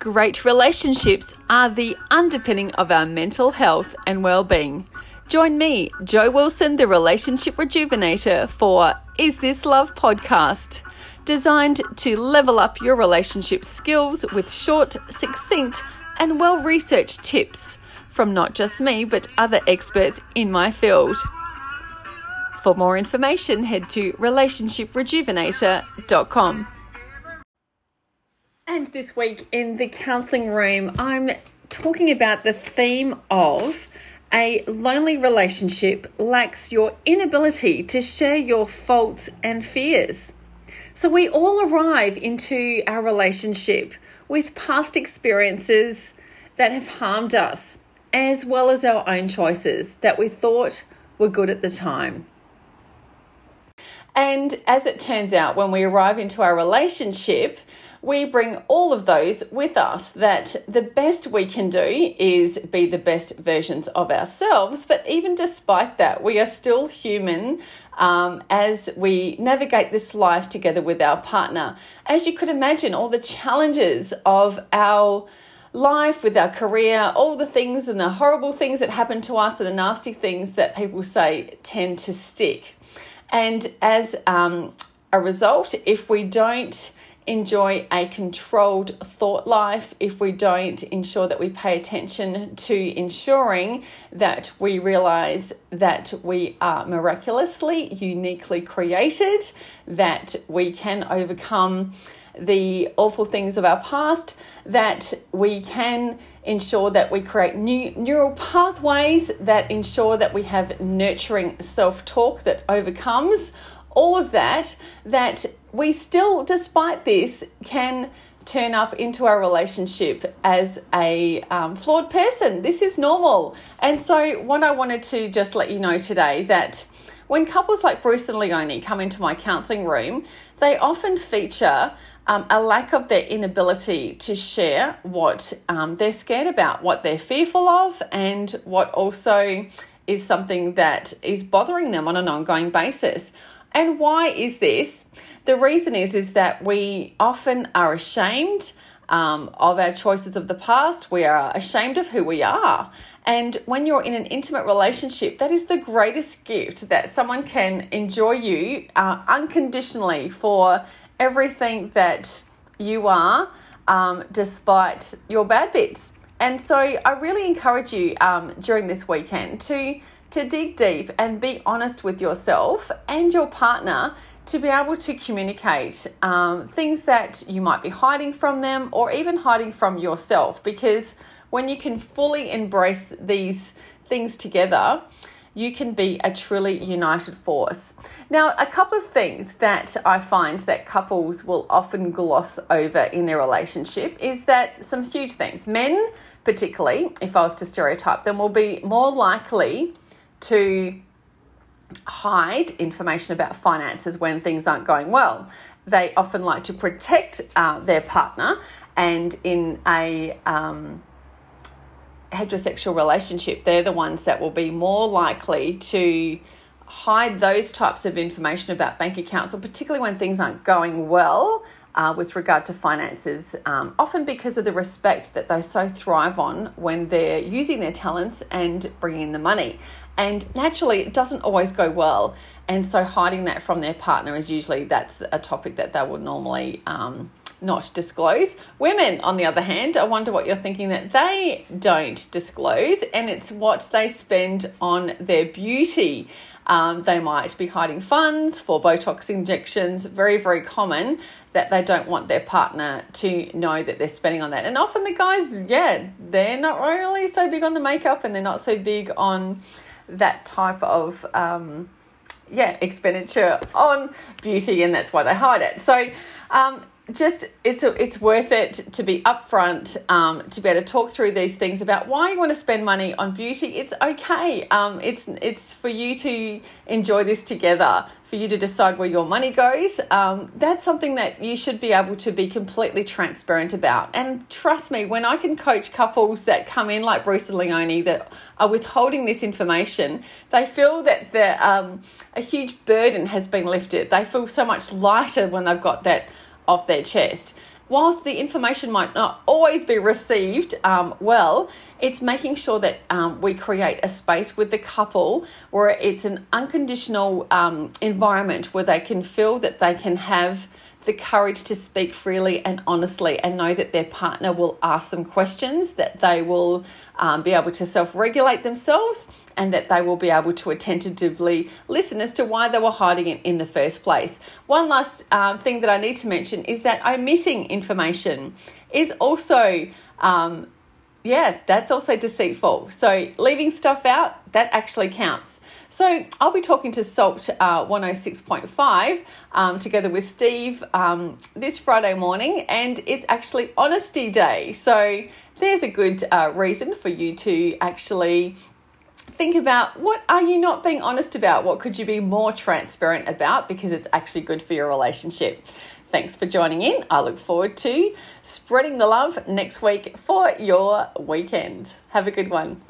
Great relationships are the underpinning of our mental health and well-being. Join me, Joe Wilson, the relationship rejuvenator for Is This Love podcast, designed to level up your relationship skills with short, succinct, and well-researched tips from not just me but other experts in my field. For more information, head to relationshiprejuvenator.com. And this week in the counseling room, I'm talking about the theme of a lonely relationship lacks your inability to share your faults and fears. So we all arrive into our relationship with past experiences that have harmed us, as well as our own choices that we thought were good at the time. And as it turns out, when we arrive into our relationship, we bring all of those with us that the best we can do is be the best versions of ourselves. But even despite that, we are still human um, as we navigate this life together with our partner. As you could imagine, all the challenges of our life, with our career, all the things and the horrible things that happen to us and the nasty things that people say tend to stick. And as um, a result, if we don't enjoy a controlled thought life if we don't ensure that we pay attention to ensuring that we realize that we are miraculously, uniquely created, that we can overcome the awful things of our past, that we can ensure that we create new neural pathways that ensure that we have nurturing self talk that overcomes all of that, that we still, despite this, can turn up into our relationship as a um, flawed person. This is normal. And so, what I wanted to just let you know today that when couples like Bruce and Leonie come into my counseling room, they often feature um, a lack of their inability to share what um, they're scared about, what they're fearful of, and what also is something that is bothering them on an ongoing basis. And why is this? The reason is is that we often are ashamed um, of our choices of the past. We are ashamed of who we are. And when you're in an intimate relationship, that is the greatest gift that someone can enjoy you uh, unconditionally for everything that you are, um, despite your bad bits. And so I really encourage you um, during this weekend to to dig deep and be honest with yourself and your partner to be able to communicate um, things that you might be hiding from them or even hiding from yourself. Because when you can fully embrace these things together, you can be a truly united force. Now, a couple of things that I find that couples will often gloss over in their relationship is that some huge things. Men, particularly, if I was to stereotype them, will be more likely to hide information about finances when things aren't going well. They often like to protect uh, their partner, and in a um, heterosexual relationship, they're the ones that will be more likely to hide those types of information about bank accounts, or particularly when things aren't going well. Uh, with regard to finances, um, often because of the respect that they so thrive on when they're using their talents and bringing in the money. And naturally, it doesn't always go well. And so, hiding that from their partner is usually that's a topic that they would normally um, not disclose. Women, on the other hand, I wonder what you're thinking that they don't disclose, and it's what they spend on their beauty. Um, they might be hiding funds for Botox injections, very, very common that they don't want their partner to know that they're spending on that. And often the guys, yeah, they're not really so big on the makeup and they're not so big on that type of um, yeah expenditure on beauty, and that's why they hide it. So. Um, just it's a, it's worth it to be upfront um, to be able to talk through these things about why you want to spend money on beauty. It's okay. Um, it's it's for you to enjoy this together for you to decide where your money goes. Um, that's something that you should be able to be completely transparent about. And trust me, when I can coach couples that come in like Bruce and Leonie that are withholding this information, they feel that the, um, a huge burden has been lifted. They feel so much lighter when they've got that off their chest. whilst the information might not always be received um, well, it's making sure that um, we create a space with the couple where it's an unconditional um, environment where they can feel that they can have the courage to speak freely and honestly and know that their partner will ask them questions, that they will um, be able to self regulate themselves, and that they will be able to attentively listen as to why they were hiding it in the first place. One last um, thing that I need to mention is that omitting information is also. Um, yeah, that's also deceitful. So, leaving stuff out, that actually counts. So I'll be talking to Salt uh, 106.5 um, together with Steve um, this Friday morning, and it's actually Honesty Day. So there's a good uh, reason for you to actually think about what are you not being honest about? What could you be more transparent about? Because it's actually good for your relationship. Thanks for joining in. I look forward to spreading the love next week for your weekend. Have a good one.